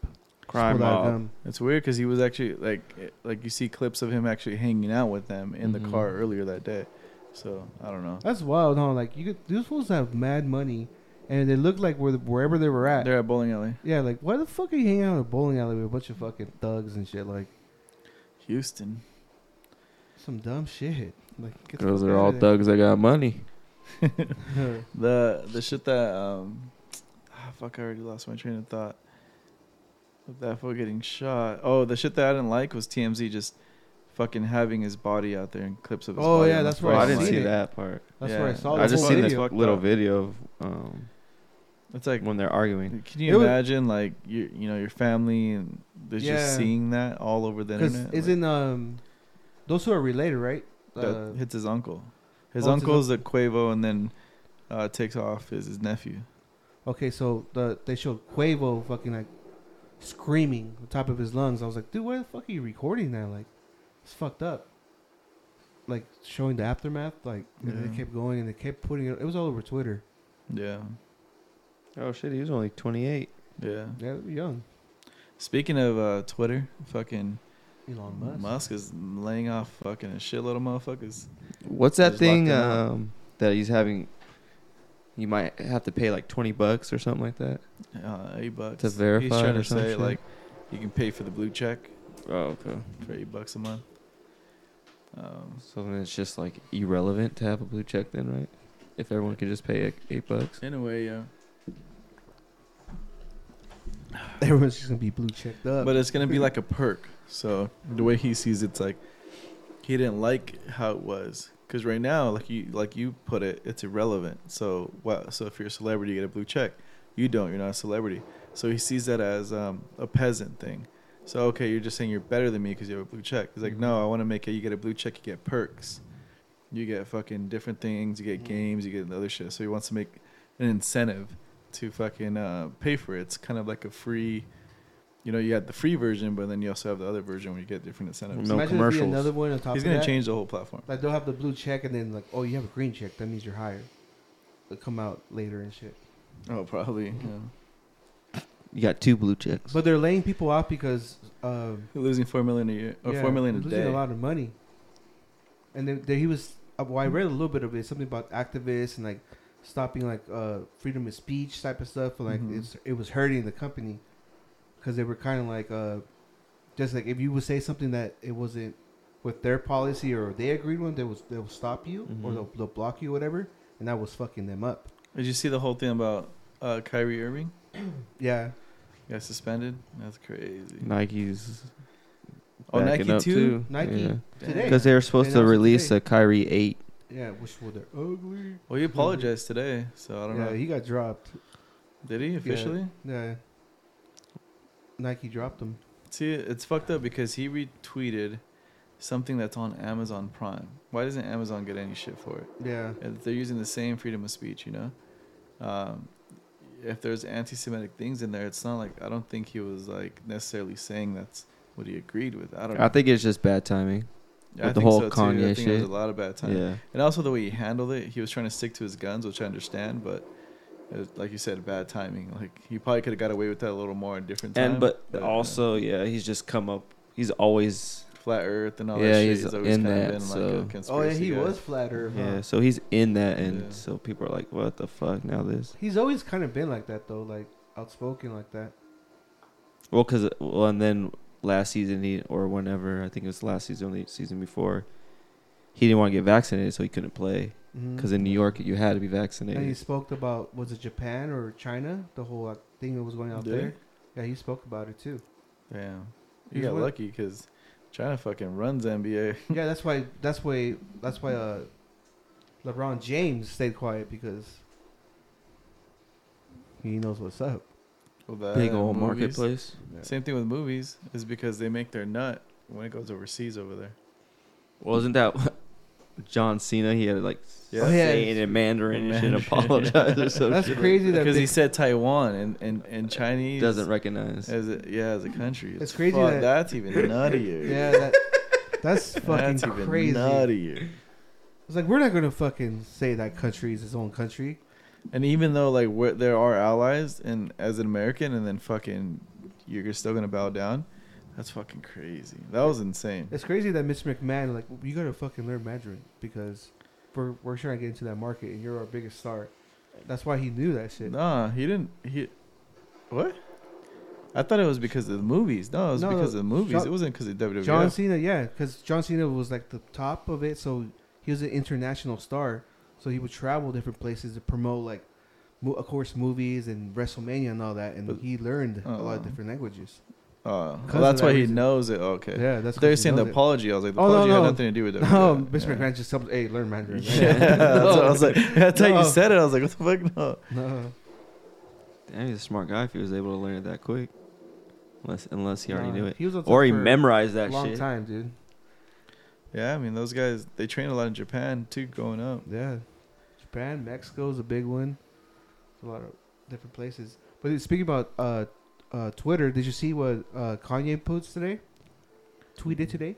Crime Pulled out a mob. gun. It's weird because he was actually like it- like you see clips of him actually hanging out with them in Mhm. the car earlier that day. So I don't know. That's wild, huh? Like you, could, these fools have mad money, and they look like where the, wherever they were at. They're at bowling alley, yeah, like why the fuck are you hanging out in a bowling alley with a bunch of fucking thugs and shit? Like Houston. some dumb shit. Like get the Those are all thugs that got money. The the shit that um, ah, fuck! I already lost my train of thought. With that fool getting shot. Oh, the shit that I didn't like was TMZ just fucking having his body out there and clips of his Oh, body. yeah, that's where I I didn't see it. that part. That's Yeah. where I saw I just whole seen video. this little up. video of um, It's like when they're arguing. Can you It was- imagine, like you, you know, your family and they're Yeah. just seeing that all over the Because internet? isn't um, those who are related, right? Like, Uh, that hits his uncle? His Oh, it's his uncle's a Quavo, and then uh, takes off is his nephew. okay, so the they showed Quavo fucking like screaming on top of his lungs. I was like, dude, why the fuck are you recording that? Like, it's fucked up. Like showing the aftermath, like Yeah. they kept going and they kept putting it. It was all over Twitter. Yeah, Oh shit, he was only 28. yeah. Yeah, young Speaking of uh, Twitter, fucking Elon Musk. Musk. is laying off fucking a shitload of motherfuckers. What's that Just thing locked him up. um, that he's having? You might have to pay like 20 bucks or something like that. Uh, eight bucks To verify He's trying or to some say shit? like you can pay for the blue check Oh, okay. for eight bucks a month. Um, So then it's just like irrelevant to have a blue check, then, right? If everyone could just pay like, eight bucks. in a way, yeah. Everyone's just gonna be blue checked up. But it's gonna be like a perk. So the way he sees it's like he didn't like how it was because right now, like you like you put it, it's irrelevant. So what? So if you're a celebrity, you get a blue check. You don't. You're not a celebrity. So he sees that as um, a peasant thing. So okay, you're just saying you're better than me because you have a blue check. He's like, no, I want to make it. You get a blue check, you get perks. You get fucking different things. You get games. You get other shit. So he wants to make an incentive to fucking uh, pay for it. It's kind of like a free you know, you had the free version, but then you also have the other version where you get different incentives. No Imagine commercials. Another one on top He's of gonna that. change the whole platform. Like they'll have the blue check and then like, oh, you have a green check. That means you're hired. They'll come out later and shit. Oh, probably. Yeah. You got two blue checks. But they're laying people off because um, You're losing four million a year or yeah, four million a they're losing day. a lot of money. And then there he was. Uh, well, I read a little bit of it. Something about activists and like stopping like uh, freedom of speech type of stuff. And like Mhm. it's it was hurting the company because they were kind of like uh, just like if you would say something that it wasn't with their policy or they agreed with, they was they'll stop you or Mhm. they'll, they'll block you, whatever. And that was fucking them up. Did you see the whole thing about uh, Kyrie Irving? Yeah, Got suspended. That's crazy. Nike's. Oh, backing Nike up too? Nike Damn. today. Because they were supposed They to release today. a Kyrie 8. Yeah, which were they're ugly. Well, he apologized today, so I don't know. Yeah, know. he got dropped. Did he officially? Yeah, Nike dropped him. See, it's fucked up because he retweeted something that's on Amazon Prime. Why doesn't Amazon get any shit for it? Yeah, And they're using the same freedom of speech, you know. Um, if there's anti-Semitic things in there, it's not like I don't think he was like necessarily saying that's what he agreed with. I don't. I think it's just bad timing. I with the think whole so, too. Kanye I think There was a lot of bad time, Yeah. and also the way he handled it. He was trying to stick to his guns, which I understand, but it was, like you said, bad timing. Like he probably could have got away with that a little more in different time. And but uh, also, yeah, he's just come up. He's always flat Earth and all Yeah, that shit. he's He's, always in kind that, of been so- like a Oh yeah, he guy. was flat Earth. huh? yeah. So he's in that, and Yeah. so people are like, "What the fuck?" Now this. He's always kind of been like that though, like outspoken like that. Well, because well, and then last season he or whenever I think it was last season, or the season before, he didn't want to get vaccinated, so he couldn't play. Because in New York, you had to be vaccinated. and he spoke about was it Japan or China, the whole like, thing that was going out Did he? there. Yeah, he spoke about it too. Yeah, He's You got one- lucky because China fucking runs NBA. yeah, that's why. That's why. That's why. Uh, LeBron James stayed quiet because he knows what's up. Well, that Big old movies. marketplace. Same thing with movies is because they make their nut when it goes overseas over there. Wasn't that John Cena? He had like Yeah. Oh, yeah. say it in Mandarin and shit, apologize or something. That's crazy that Because they, he said Taiwan and, and, and Chinese Doesn't recognize. as a, yeah as a country. It's crazy fuck, that- that's even nuttier. yeah, that, that's fucking that's even crazy. nuttier. It's like we're not gonna fucking say that country is its own country. And even though like we're, there are allies and as an American, and then fucking you're still gonna bow down, that's fucking crazy. That was insane. It's crazy that Mr. McMahon like you gotta fucking learn Mandarin because we're we're trying to get into that market and you're our biggest star. That's why he knew that shit. Nah, he didn't. He what? I thought it was because of the movies. No, it was No, because no, of the movies. John- it wasn't because of WWF. John Cena, yeah, because John Cena was like the top of it, so he was an international star. So he would travel different places to promote like mo- of course, movies and WrestleMania and all that, and But- he learned a lot of Oh. different languages. Uh, well, that's of why that he knows it. Okay. Yeah, that's. They're 'cause he saying the it. apology. I was like, the Oh, apology no. had nothing to do with it. No, Yeah, Mr. yeah. McMahon just told, hey, learn Mandarin. right? Yeah, that's what I was like. That's how No. you said it. I was like, what the fuck? No. No. Damn, he's a smart guy if he was able to learn it that quick. Unless, unless he already Nah, knew it, He was on or top he for memorized a that long shit. time, dude. Yeah, I mean those guys they train a lot in Japan too, growing up. Yeah, Japan, Mexico is a big one. A lot of different places. But speaking about uh, uh, Twitter, did you see what uh, Kanye posted today? Tweeted today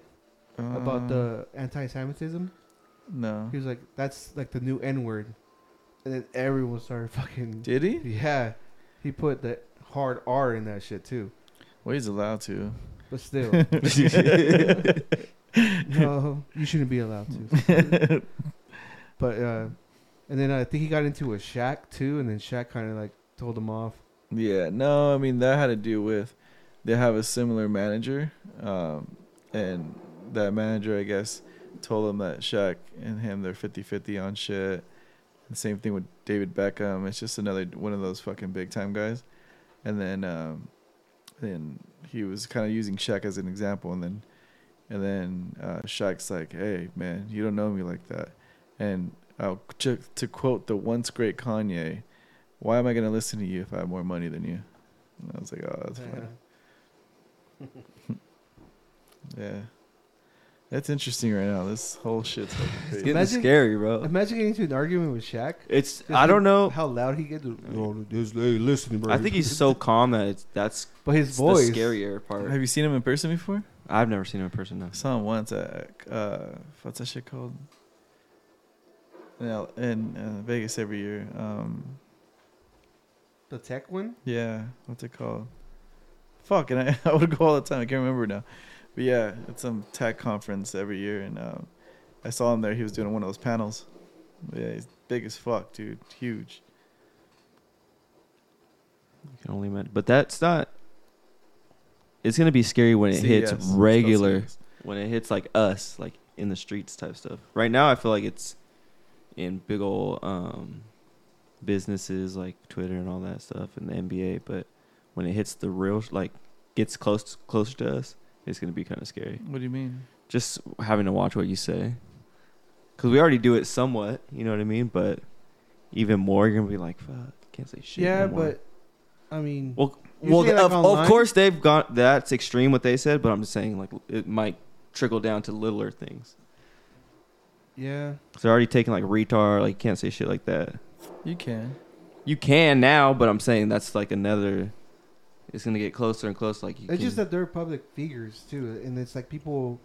about the anti-Semitism. no. He was like, "That's like the new N word," and then everyone started fucking. Did he? Yeah, he put the hard R in that shit too. Well, he's allowed to. But still, no, you shouldn't be allowed to. But uh, and then I think he got into a Shaq too, and then Shaq kind of like told him off. Yeah, no, I mean that had to do with they have a similar manager, um, and that manager, I guess, told him that Shaq and him they're 50-50 on shit. The same thing with David Beckham. It's just another one of those fucking big time guys. And then, um, then he was kind of using Shaq as an example, and then, and then uh, Shaq's like, "Hey, man, you don't know me like that." And uh, to, to quote the once great Kanye, why am I gonna listen to you if I have more money than you? And I was like, oh, that's funny. Yeah, that's interesting right now. This whole shit's fucking It's getting Imagine- scary, bro. Imagine getting into an argument with Shaq. It's Just I don't know. how loud he gets. Oh, this lady listening, bro. I think he's so calm that it's that's But his it's voice. the scarier part. Have you seen him in person before? I've never seen him in person. No. I saw him once at uh, what's that shit called? In, L- in uh, Vegas every year. Um, The tech one. yeah, what's it called? Fuck, and I, I would go all the time. I can't remember now. But yeah, it's some tech conference every year, and um, I saw him there. He was doing one of those panels. Yeah, he's big as fuck, dude. Huge. You can only imagine. But that's not. It's gonna be scary when it See, hits regular. When it hits like us, like in the streets type stuff. Right now, I feel like it's in big old um, businesses like Twitter and all that stuff and the NBA. But when it hits the real, like gets close closer to us, it's gonna be kind of scary. What do you mean? Just having to watch what you say, because we already do it somewhat. You know what I mean? But even more, you're gonna be like, "Fuck, can't say shit." Yeah, no but I mean, Well, well, like, of, of course they've got that's extreme what they said, but I'm just saying like it might trickle down to littler things. Yeah, So they're already taking like retard, like you can't say shit like that. You can. You can now, but I'm saying that's like another. It's gonna get closer and closer. Like you it's can, just that they're public figures too, and it's like people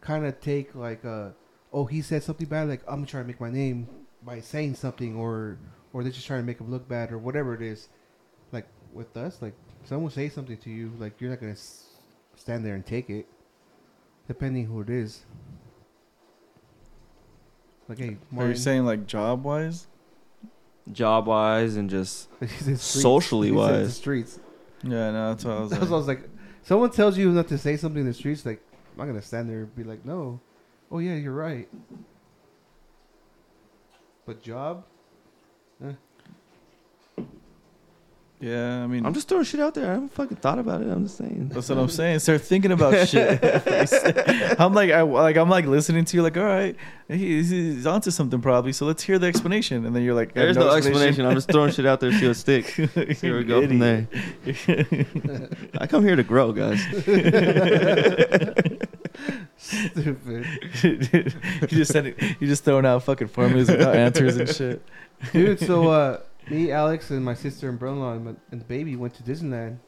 kind of take like, uh, oh, he said something bad, like I'm trying to make my name by saying something, or or they're just trying to make him look bad, or whatever it is. Like with us, like someone say something to you, like you're not gonna s- stand there and take it, depending who it is. Like, hey, Are you saying like job wise? job wise and just he said streets. socially He said the wise. streets. Yeah, no, that's what I was That's like. what I was like. Someone tells you not to say something in the streets, like I'm not gonna stand there and be like, no, oh yeah, you're right. But job, eh. Yeah, I mean, I'm just throwing shit out there. I haven't fucking thought about it. I'm just saying. That's what I'm saying. Start thinking about shit. I'm like, I like, I'm like listening to you, like, all right, he's, he's onto something probably. So let's hear the explanation, and then you're like, There's no explanation. I'm just throwing shit out there. See what sticks. See where we go from there. I come here to grow, guys. stupid you just send it, you just throwing out fucking formulas without answers and shit. dude. So uh, me, Alex, and my sister and brother-in-law and, my- and the baby went to Disneyland.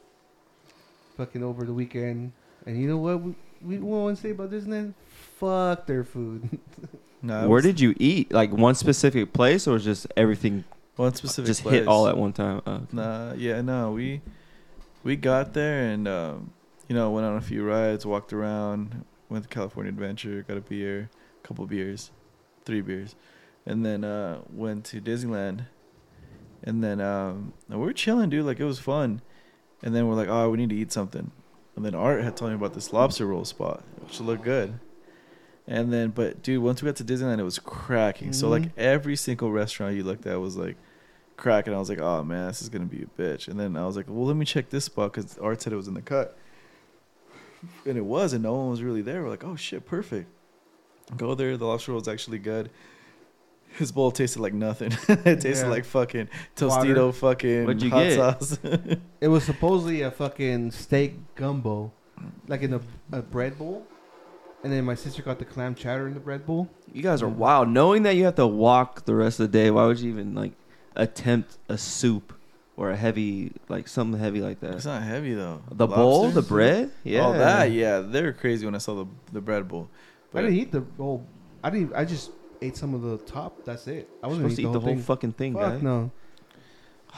Fucking over the weekend, and you know what we, we want to say about Disneyland? Fuck their food. No, Where did you eat? Like one specific place, or just everything one specific just place. hit all at one time? Oh, okay. Nah, yeah, no, we we got there and um, you know went on a few rides, walked around, went to California Adventure, got a beer, a couple beers, three beers, and then uh, went to Disneyland, and then um, we were chilling, dude. Like it was fun, and then we're like, oh, we need to eat something, and then Art had told me about this lobster roll spot, which looked good. And then, but dude, once we got to Disneyland, it was cracking. So like Mhm. every single restaurant you looked at was like cracking. I was like, oh man, this is gonna be a bitch. And then I was like, well, let me check this spot because Art said it was in the cut, and it was, and no one was really there. We're like, oh shit, perfect. Go there. The lobster roll was actually good. His bowl tasted like nothing. it tasted Yeah. like fucking Tostito, Water. fucking What'd you hot get? sauce. It was supposedly a fucking steak gumbo, like in a, a bread bowl. And then my sister got the clam chowder in the bread bowl. You guys are wild. Knowing that you have to walk the rest of the day, why would you even like attempt a soup or a heavy like something heavy like that? it's that? not heavy though. The bowl, Lobsters? the bread, yeah. Oh, that yeah, they were crazy when I saw the the bread bowl. I didn't eat the whole. I didn't. I just ate some of the top. That's it. I wasn't supposed to eat eat the the whole whole thing. fucking thing, Fuck guy. no.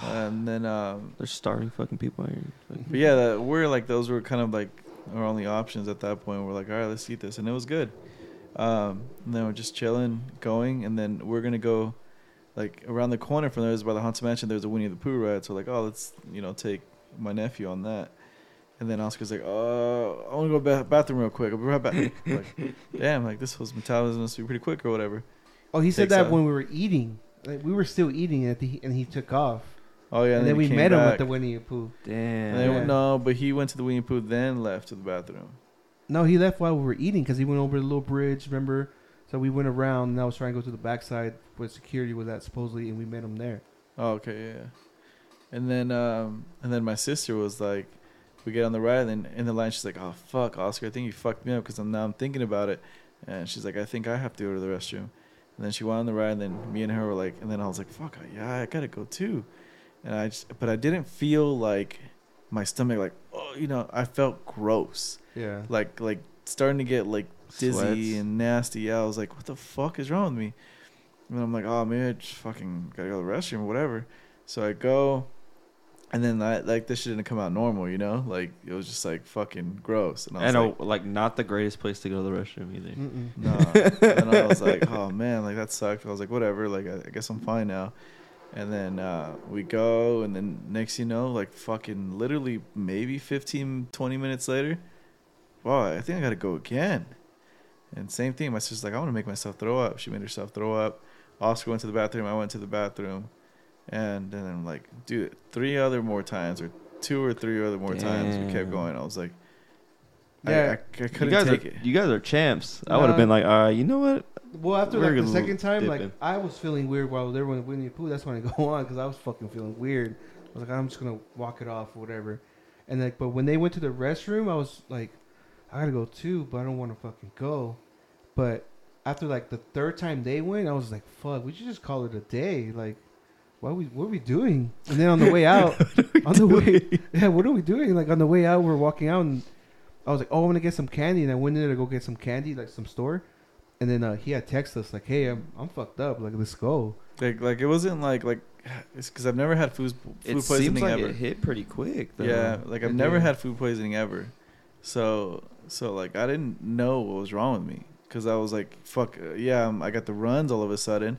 and then um, They're starving fucking people out here. Fucking- But yeah, that, we're like those were kind of like our only options at that point. We're like, all right, let's eat this, and it was good. Um, and then we're just chilling, going, and then we're gonna go, like around the corner from there is by the haunted mansion. There's a Winnie the Pooh ride, so like, oh, let's you know take my nephew on that. And then Oscar's like, oh, I want to go to the bathroom real quick. I'll be right back. like, damn, like this was metabolism must be pretty quick or whatever. Oh, he said Takes that a- when we were eating. Like we were still eating at the and he took off. Oh yeah, and, then, he we came met him at the Winnie the Pooh. Damn. And then- Yeah. No, but he went to the Winnie the Pooh, then left to the bathroom. No, he left while we were eating because he went over the little bridge. Remember? So we went around and I was trying to go to the backside where security was at supposedly, and we met him there. Oh, okay, yeah. And then um and then my sister was like, we get on the ride and in the line she's like, oh fuck, Oscar, I think you fucked me up because I'm now I'm thinking about it, and she's like, I think I have to go to the restroom, and then she went on the ride and then me and her were like, and then I was like, fuck, yeah, I gotta go too, and I just but I didn't feel like my stomach like oh you know I felt gross Yeah. like like starting to get like dizzy Sweats. and nasty. Yeah, I was like, what the fuck is wrong with me? And then I'm like, oh, maybe I just fucking gotta go to the restroom or whatever. So I go, and then I, like this shit didn't come out normal, you know? Like it was just like fucking gross. And I was And like, a, like not the greatest place to go to the restroom either. No. and I was like, oh man, like that sucked. I was like, whatever. Like I, I guess I'm fine now. And then uh, we go, and then next you know, like fucking literally maybe 15, 20 minutes later, wow, I think I gotta go again. And same thing, my sister's like, I want to make myself throw up. She made herself throw up. Oscar went to the bathroom. I went to the bathroom, and then I'm like, dude, three other more times, or two or three other more times, we kept going. I was like, I- Yeah. I, I, You couldn't guys, take are, it. you guys are champs. I would have been like, all right, you know what? Well, after We're like the second time, dip like. I was feeling weird while they were in Winnie the Pooh. That's when I go on because I was fucking feeling weird. I was like, I'm just gonna walk it off or whatever. And like, but when they went to the restroom, I was like, I gotta go too, but I don't want to fucking go. But after like the third time they went, I was like, fuck, we should just call it a day. Like, what are we what are we doing? And then on the way out, on the way, yeah, what are we doing? Like on the way out, we're walking out, and I was like, oh, I'm gonna get some candy, and I went in there to go get some candy, like some store. And then uh, he had texted us like, "Hey, I'm I'm fucked up. Like, let's go." Like, like it wasn't like like it's because I've never had food food It poisoning seems like ever. it hit pretty quick. Though. yeah, like I've It never did. had food poisoning ever. So so like I didn't know what was wrong with me because I was like, fuck, uh, yeah, I'm, I got the runs all of a sudden,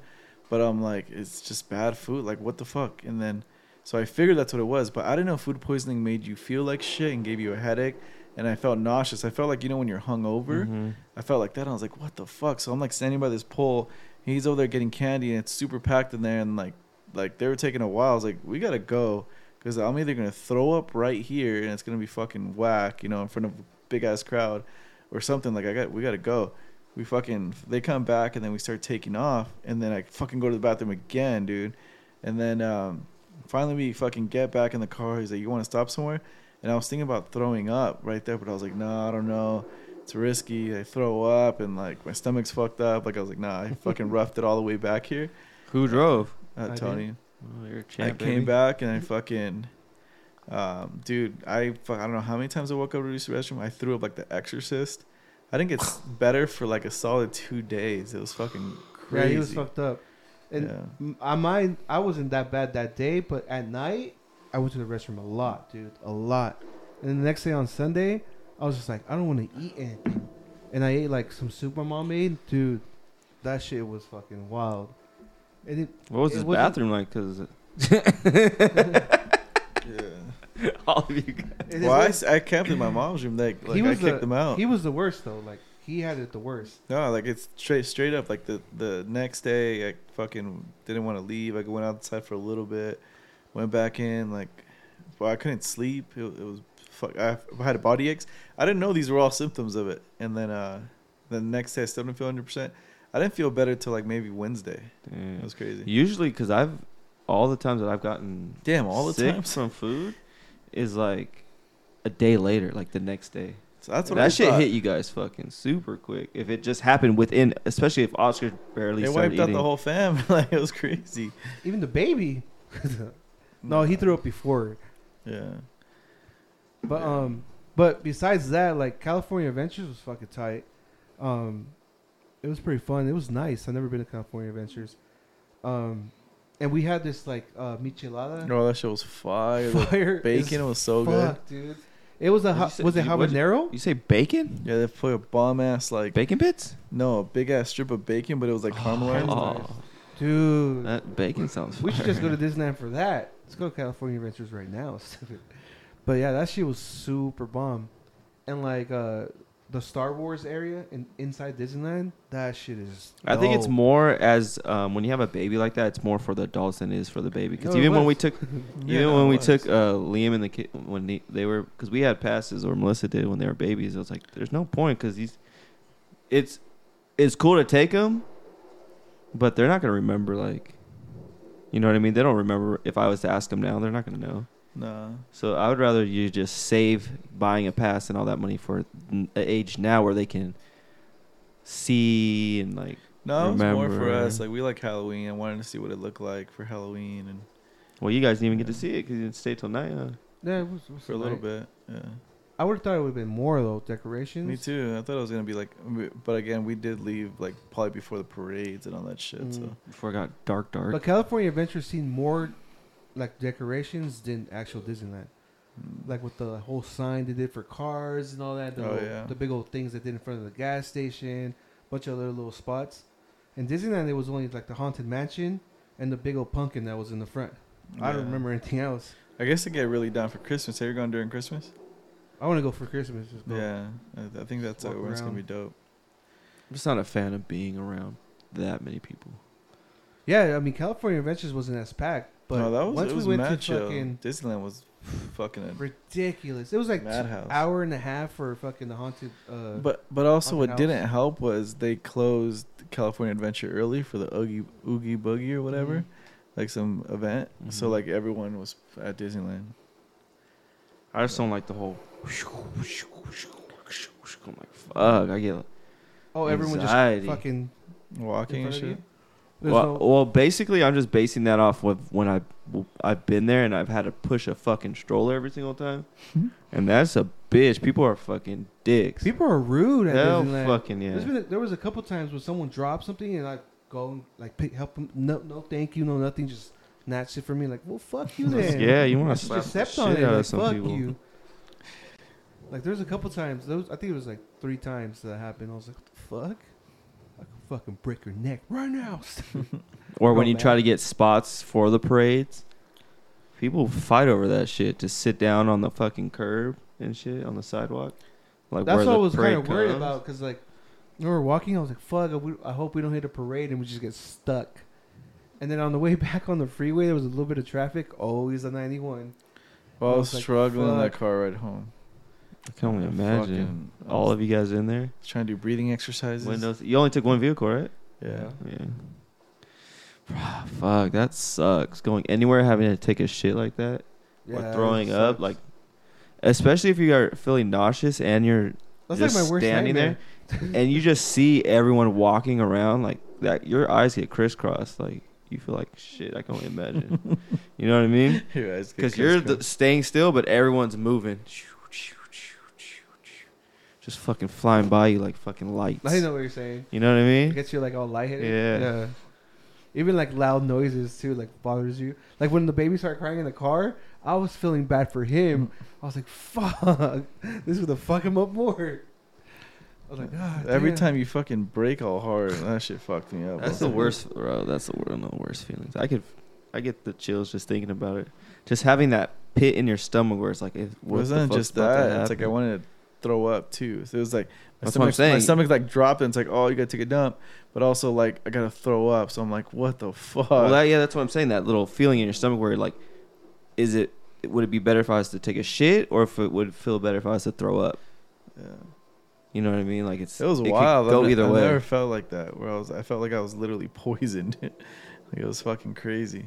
but I'm like, it's just bad food. Like what the fuck? And then so I figured that's what it was, but I didn't know food poisoning made you feel like shit and gave you a headache. And I felt nauseous. I felt like you know when you're hungover. Mhm. I felt like that. And I was like, what the fuck? So I'm like standing by this pole. He's over there getting candy, and it's super packed in there. And like, like they were taking a while. I was like, we gotta go because I'm either gonna throw up right here, and it's gonna be fucking whack, you know, in front of a big ass crowd, or something. Like I got, we gotta go. We fucking. They come back, and then we start taking off, and then I fucking go to the bathroom again, dude. And then um, finally we fucking get back in the car. He's like, you want to stop somewhere? And I was thinking about throwing up right there, but I was like, no, I don't know it's risky. I throw up and like my stomach's fucked up. Like I was like, nah, I fucking roughed it all the way back here. Who drove? Uh, I Tony. Oh, you're a I champ. came baby. back and I fucking, um, dude, I fuck, I don't know how many times I woke up to use the restroom. I threw up like the Exorcist. I didn't get better for like a solid two days. It was fucking crazy. Yeah, he was fucked up. And Yeah. m- I mine, I wasn't that bad that day, but at night, I went to the restroom a lot, dude, a lot. And the next day on Sunday, I was just like, I don't want to eat anything, and I ate like some soup my mom made, dude. That shit was fucking wild. And it, What was It his bathroom like? Because Yeah. all of you guys. it Well, I, was- s- I camped in my mom's room. Like, like he I was kicked the, them out. He was the worst though. Like he had it the worst. No, like it's straight straight up. Like the the next day, I fucking didn't want to leave. I went outside for a little bit, went back in. Like, well, I couldn't sleep. It, it was fuck. I, I had a body aches. I didn't know these were all symptoms of it. And then uh, the next day, I still didn't feel hundred percent. I didn't feel better till like maybe Wednesday. It was crazy. Usually, because I've all the times that I've gotten Damn, all the sick time. from food is like a day later, like the next day. So that's what that I shit thought. hit you guys fucking super quick. If it just happened within, especially if Oscar barely It started wiped out the whole fam. like it was crazy. Even the baby. no, he threw up before. Yeah. But Yeah. um, but besides that, like California Adventures was fucking tight. Um, it was pretty fun. It was nice. I've never been to California Adventures. Um, and we had this like uh michelada. No, that shit was fire. The Fire bacon as was so good. dude. It was a Did ha- say- was it did you- what'd you- habanero? You say bacon? Yeah, they put a bomb ass like Bacon bits? no a big ass strip of bacon, but it was like caramelized. caramelized. Oh, Dude, that bacon sounds. we should just go to Disneyland for that. Let's go to California Adventures right now. but yeah, that shit was super bomb. And like uh the Star Wars area in, inside Disneyland, that shit is. I think it's dope. more as um, when you have a baby like that, it's more for the adults than it is for the baby. Because No, it even when we took, Yeah, even no, when it we was. took uh, Liam and the kid when they, they were, because we had passes or Melissa did when they were babies. It was like, there's no point because these, it's, it's cool to take them, but they're not gonna remember like, you know what I mean? They don't remember. If I was to ask them now, they're not gonna know. Nah. So I would rather you just save buying a pass and all that money for an age now where they can see and like No, it was more for us. Like we like Halloween. I wanted to see what it looked like for Halloween and Well, you guys didn't even get to see it because you didn't stay till night. Huh? Yeah, it was, it was for a little alright. bit. Yeah. I would have thought it would have been more though decorations. Me too. I thought it was gonna be like, but again, we did leave like probably before the parades and all that shit. Mm. So Before it got dark, dark. But California Adventure seen more like decorations than actual Disneyland. Like with the whole sign they did for cars and all that. The, Oh, little- yeah. the big old things they did in front of the gas station, bunch of other little spots. In Disneyland, it was only like the haunted mansion and the big old pumpkin that was in the front. I don't remember anything else. I guess I get really down for Christmas. Have you gone during Christmas? I want to go for Christmas. Just go. Yeah, I, I think that's uh, where it's gonna be dope. I'm just not a fan of being around that many people. Yeah, I mean California Adventures wasn't as packed, but no, that was once it was we went mad to chill. fucking Disneyland was fucking ridiculous. It was like madhouse. hour and a half for fucking the haunted. Uh, But but also what Haunted didn't help was they closed California Adventure early for the Oogie Oogie Boogie or whatever, Mhm. like some event. So Mhm. like everyone was at Disneyland. I just don't like the whole. I'm like, fuck. I get. oh, everyone anxiety. just fucking Walking and front of shit. There's Well, no- well, basically, I'm just basing that off of when I I've been there and I've had to push a fucking stroller every single time, Mhm. and that's a bitch. People are fucking dicks. people are rude at Hell, Disneyland. fucking yeah. There's been there was a couple times when someone dropped something and I go and like pick, help them. No, no, thank you, no, nothing. Just snatch it for me. Like, well, fuck you then. yeah, you want to slap the step shit on it. out Like, of some fuck people. you. Like, there's a couple times. Those I think it was like three times that happened. I was like, what the fuck? I could fucking break your neck right now. Or when you try to get spots for the parades, people fight over that shit to sit down on the fucking curb and shit on the sidewalk. Like That's what I was kind parade of worried comes. about because like when we were walking, I was like, "Fuck! I, hope we don't hit a parade and we just get stuck." And then on the way back on the freeway, there was a little bit of traffic. Always a 91. Well, I I was was like, struggling in that car ride home. I can only imagine. Fucking- All of you guys in there. trying to do breathing exercises. Windows. You only took one vehicle, right? Yeah. Yeah. Fuck, that sucks. Going anywhere, having to take a shit like that, Yeah, or it throwing up, sucks. like, especially if you are feeling nauseous and you're that's just like my worst standing nightmare. and you just see everyone walking around like that. Your eyes get crisscrossed. Like you feel like shit. I can only imagine. you know what I mean? Because you're the, staying still, but everyone's moving. Just fucking flying by you like fucking lights. I know what you're saying. You know what I mean? It mean? gets you like all lightheaded. Yeah. yeah. Even like loud noises too, like bothers you. Like when the baby started crying in the car, I was feeling bad for him. I was like, "Fuck, this would have fuck him up more." I was like, "God." Every damn." time you fucking break all hard, that shit fucked me up. That's bro. the worst, bro. That's the one of the worst feelings. I could, I get the chills just thinking about it. Just having that pit in your stomach where it's like, it, It what wasn't fuck's just about to that. It's like I happen? wanted throw up too. So it was like my That's what I'm stomach, my stomach like dropping. it's like, oh, you gotta take a dump, but also like I gotta throw up. So I'm like, what the fuck? Well, that, yeah, that's what I'm saying. That little feeling in your stomach where you're like, is it? Would it be better if I was to take a shit, or if it would feel better if I was to throw up? yeah. You know what I mean? Like it's It was could wild. Go I've, either I way. never felt like that. Where I was, I felt like I was literally poisoned. like it was fucking crazy.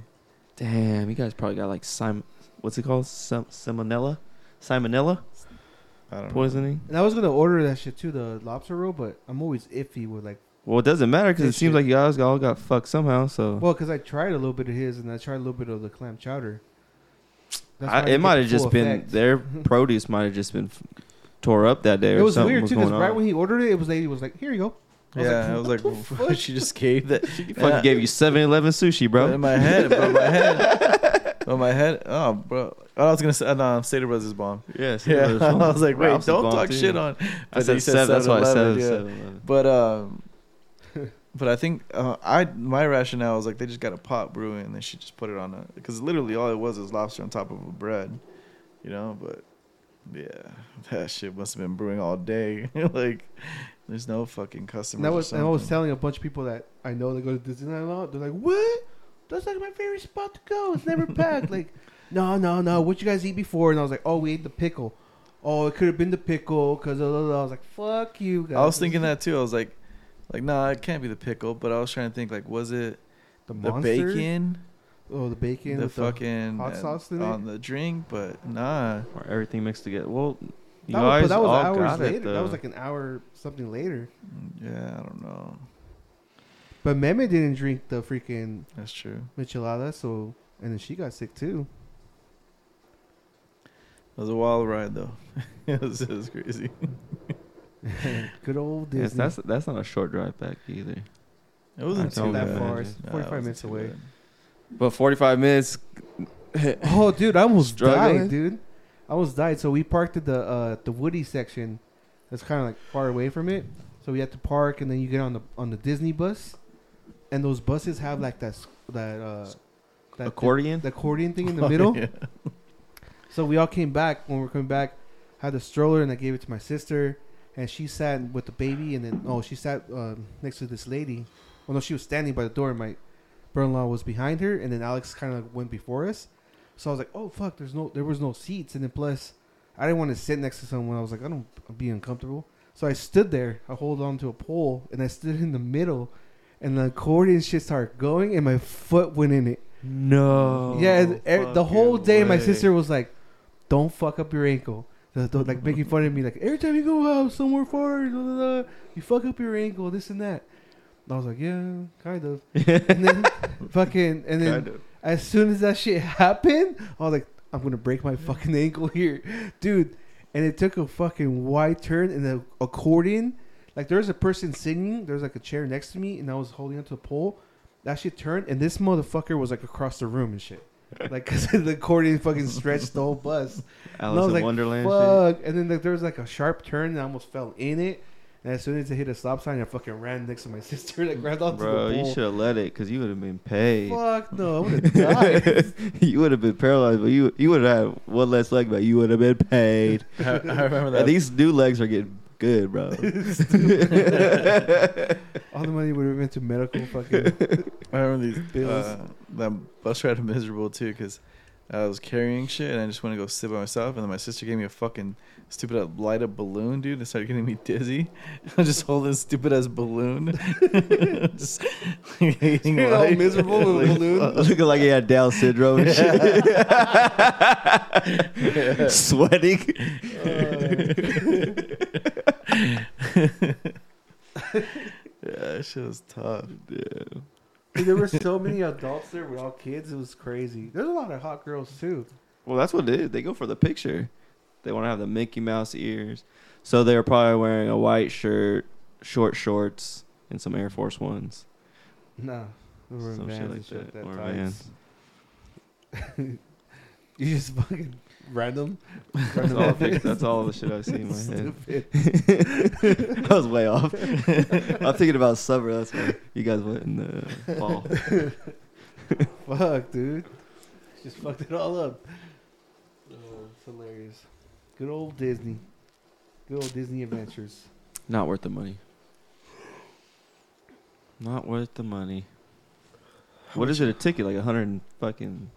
Damn, you guys probably got like sim- what's it called? Sim- salmonella, salmonella I don't know. poisoning. And I was gonna order that shit too, the lobster roll, but I'm always iffy with like, Well, it doesn't matter because it seems shit. like you guys all got fucked somehow. So well, because I tried a little bit of his and I tried a little bit of the clam chowder. I, it might have just full been effect. their produce might have just been f- tore up that day. It or was something weird too, because right when he ordered it, it was lady was like, "Here you go." I was yeah, like, I was like, what? she just gave that. Fucking Yeah. gave you 7-Eleven sushi, bro. In my head, bro. My head. But my head. Oh, bro. I was gonna say, no, Stater Brothers is bomb. Yes. Yeah, I was like, wait, Ralph's don't talk too. shit on. I But said you seven. That's why I said yeah. 7-Eleven. But um, but I think uh, I my rationale was like they just got a pot brewing and they should just put it on a because literally all it was is lobster on top of a bread, you know. But yeah, that shit must have been brewing all day. like, there's no fucking customers. And I or was and I was telling a bunch of people that I know that go to Disneyland a lot. They're like, "What? That's like my favorite spot to go. It's never packed." like, no, no, no. What you guys eat before? And I was like, "Oh, we ate the pickle. Oh, it could have been the pickle because I was like, fuck you guys." I was thinking that too. I was like, like, nah, it can't be the pickle. But I was trying to think, like, was it the, the monster? bacon, Oh, the bacon. the with fucking hot uh, sauce in on the drink? But nah, Or everything mixed together. Well, you That was, guys but that was all hours got later. it. that was like an hour something later. yeah, I don't know. But Meme didn't drink the freaking That's true. michelada, so and then she got sick too. It was a wild ride though. it, was, it was crazy. Good old Disney. Yes, that's that's not a short drive back either. It wasn't too that bad. far. It's Nah, it 45 wasn't minutes too away. bad. But 45 minutes. Oh, dude, I almost Struggling? died, dude. I almost died. So we parked at the uh, the Woody section. That's kind of like far away from it. So we had to park, and then you get on the on the Disney bus, and those buses have like that s- that uh that Accordion? the, accordion thing in the Oh, middle. yeah. So we all came back when we were coming back. Had the stroller, and I gave it to my sister, and she sat with the baby, and then oh, she sat um, next to this lady. Well, no, she was standing by the door, and my brother-in-law was behind her, and then Alex kind of went before us. So I was like, oh fuck, there's no, there was no seats, and then plus, I didn't want to sit next to someone. I was like, I don't be uncomfortable. So I stood there. I hold on to a pole, and I stood in the middle, and the accordion shit started going, and my foot went in it. No. Yeah, and e- the whole fucking day my sister was like, "Don't fuck up your ankle." The- the- like making fun of me, like every time you go out somewhere far, blah, blah, blah, you fuck up your ankle, this and that. And I was like, "Yeah, kind of." and then fucking, and then Kind of. as soon as that shit happened, I was like, "I'm gonna break my fucking ankle here, dude." And it took a fucking wide turn, and the accordion, like there was a person singing, there was like a chair next to me, and I was holding onto a pole. That shit turned, and this motherfucker was like across the room and shit. Like, cause the accordion fucking stretched the whole bus. And I Alice was in like, Wonderland. shit. Fuck. And then like, there was like a sharp turn, and I almost fell in it. And as soon as I hit a stop sign, I fucking ran next to my sister, like grabbed onto Bro, the you should have let it because you would have been paid. Fuck no, I would have died. you would have been paralyzed, but you you would have had one less leg, but you would have been paid. I, I remember And that. these new legs are getting good, bro. All the money would have went to medical fucking. I remember these Bills. uh, that bus ride was miserable too because I was carrying shit and I just went to go sit by myself and then my sister gave me a fucking stupid uh, light up balloon, dude. It started getting me dizzy. I just holding this stupid ass balloon, just like, You're all miserable with a balloon. Looking like he had Down syndrome and shit. Sweating. yeah, that shit was tough. Yeah. Dude, there were so many adults there with all kids. It was crazy. There's a lot of hot girls too. Well, that's what it is. They go for the picture. They want to have the Mickey Mouse ears. So they're probably wearing a white shirt, short shorts, and some Air Force Ones. Nah, we were Some shit like and that, that or. Vans. You just fucking random. That's all, outfits. that's all the shit I see in my head. Stupid. I was way off. I'm thinking about summer. That's why you guys went in the fall. Fuck, dude. Just fucked it all up. Oh, it's hilarious. Good old Disney. Good old Disney adventures. Not worth the money. Not worth the money. What is it a ticket? Like a hundred and fucking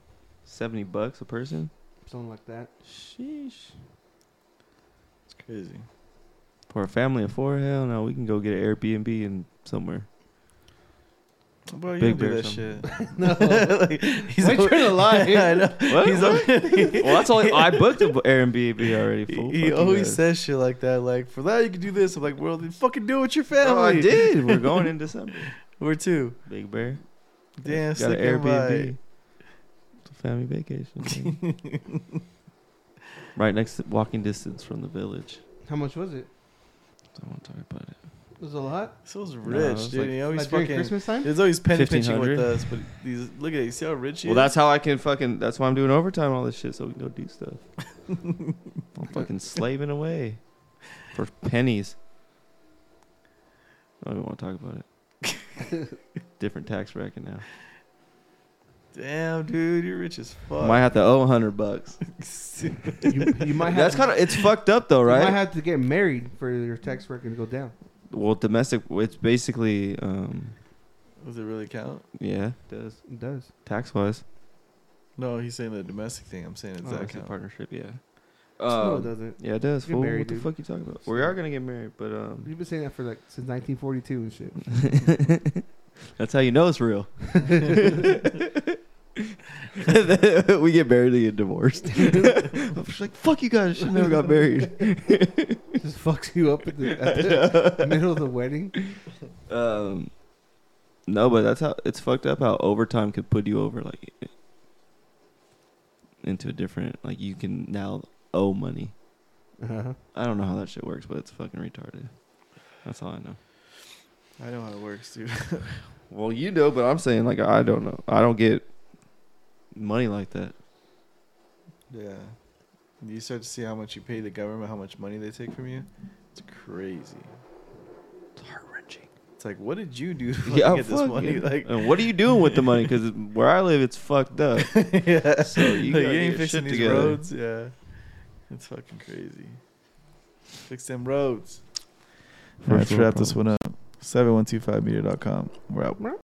seventy bucks a person? Something like that. Sheesh. It's crazy. For a family of four, hell no, we can go get an Airbnb in somewhere. Bro, you Big don't do Bear that shit. No. like, he's Why you al- trying to lie? I know. What? He's What? already, well, that's all. I booked an Airbnb already. Fool. He, he always guys. says shit like that. Like for that you can do this. I'm like, well, then fucking do it with your family. Oh, I did. We're going in December. Where to? Big Bear. Damn, Got an Airbnb. It's a family vacation. right next, to, walking distance from the village. How much was it? I Don't want to talk about it. It was a lot. So's No, rich, it's dude. like- he always Like fucking. Christmas time. He's always penny pinching with us, but these look at it. You see how rich he Well, is? that's how I can fucking. That's why I'm doing overtime all this shit so we can go do stuff. I'm fucking slaving away for pennies. I don't even want to talk about it. Different tax bracket now. Damn, dude, you're rich as fuck. Might have to owe a hundred bucks. You, you might have. That's kind of. It's fucked up though, right? You might have to get married for your tax record to go down. well, domestic. It's basically. um Does it really count? Yeah, it does It does. tax wise. No, he's saying the domestic thing. I'm saying does Oh, that it's a count? partnership. Yeah. no, it Um, doesn't. yeah, it does. Get Fool. married, what the dude. fuck you talking about? We are gonna get married, but um, You've been saying that for like since 1942 and shit. That's how you know it's real. we get married and get divorced. I'm just like, fuck you guys, She never got married. Just fucks you up at the, at the middle of the wedding. Um, no, but that's how it's fucked up. How overtime could put you over like into a different like you can now owe money. Uh-huh. I don't know how that shit works, but it's fucking retarded. That's all I know. I know how it works, dude. Well, you know, but I'm saying like I don't know. I don't get money like that. yeah. You start to see how much you pay the government, how much money they take from you. It's crazy. It's heart wrenching. It's like, what did you do to Yeah, get this money? yeah. Like, and what are you doing with the money? Because where I live, it's fucked up. yeah. So you Like, gotta ain't fixing these together. roads. Yeah. It's fucking crazy. Fix them roads. First Let's world wrap this one up. 7125meter.com. We're out.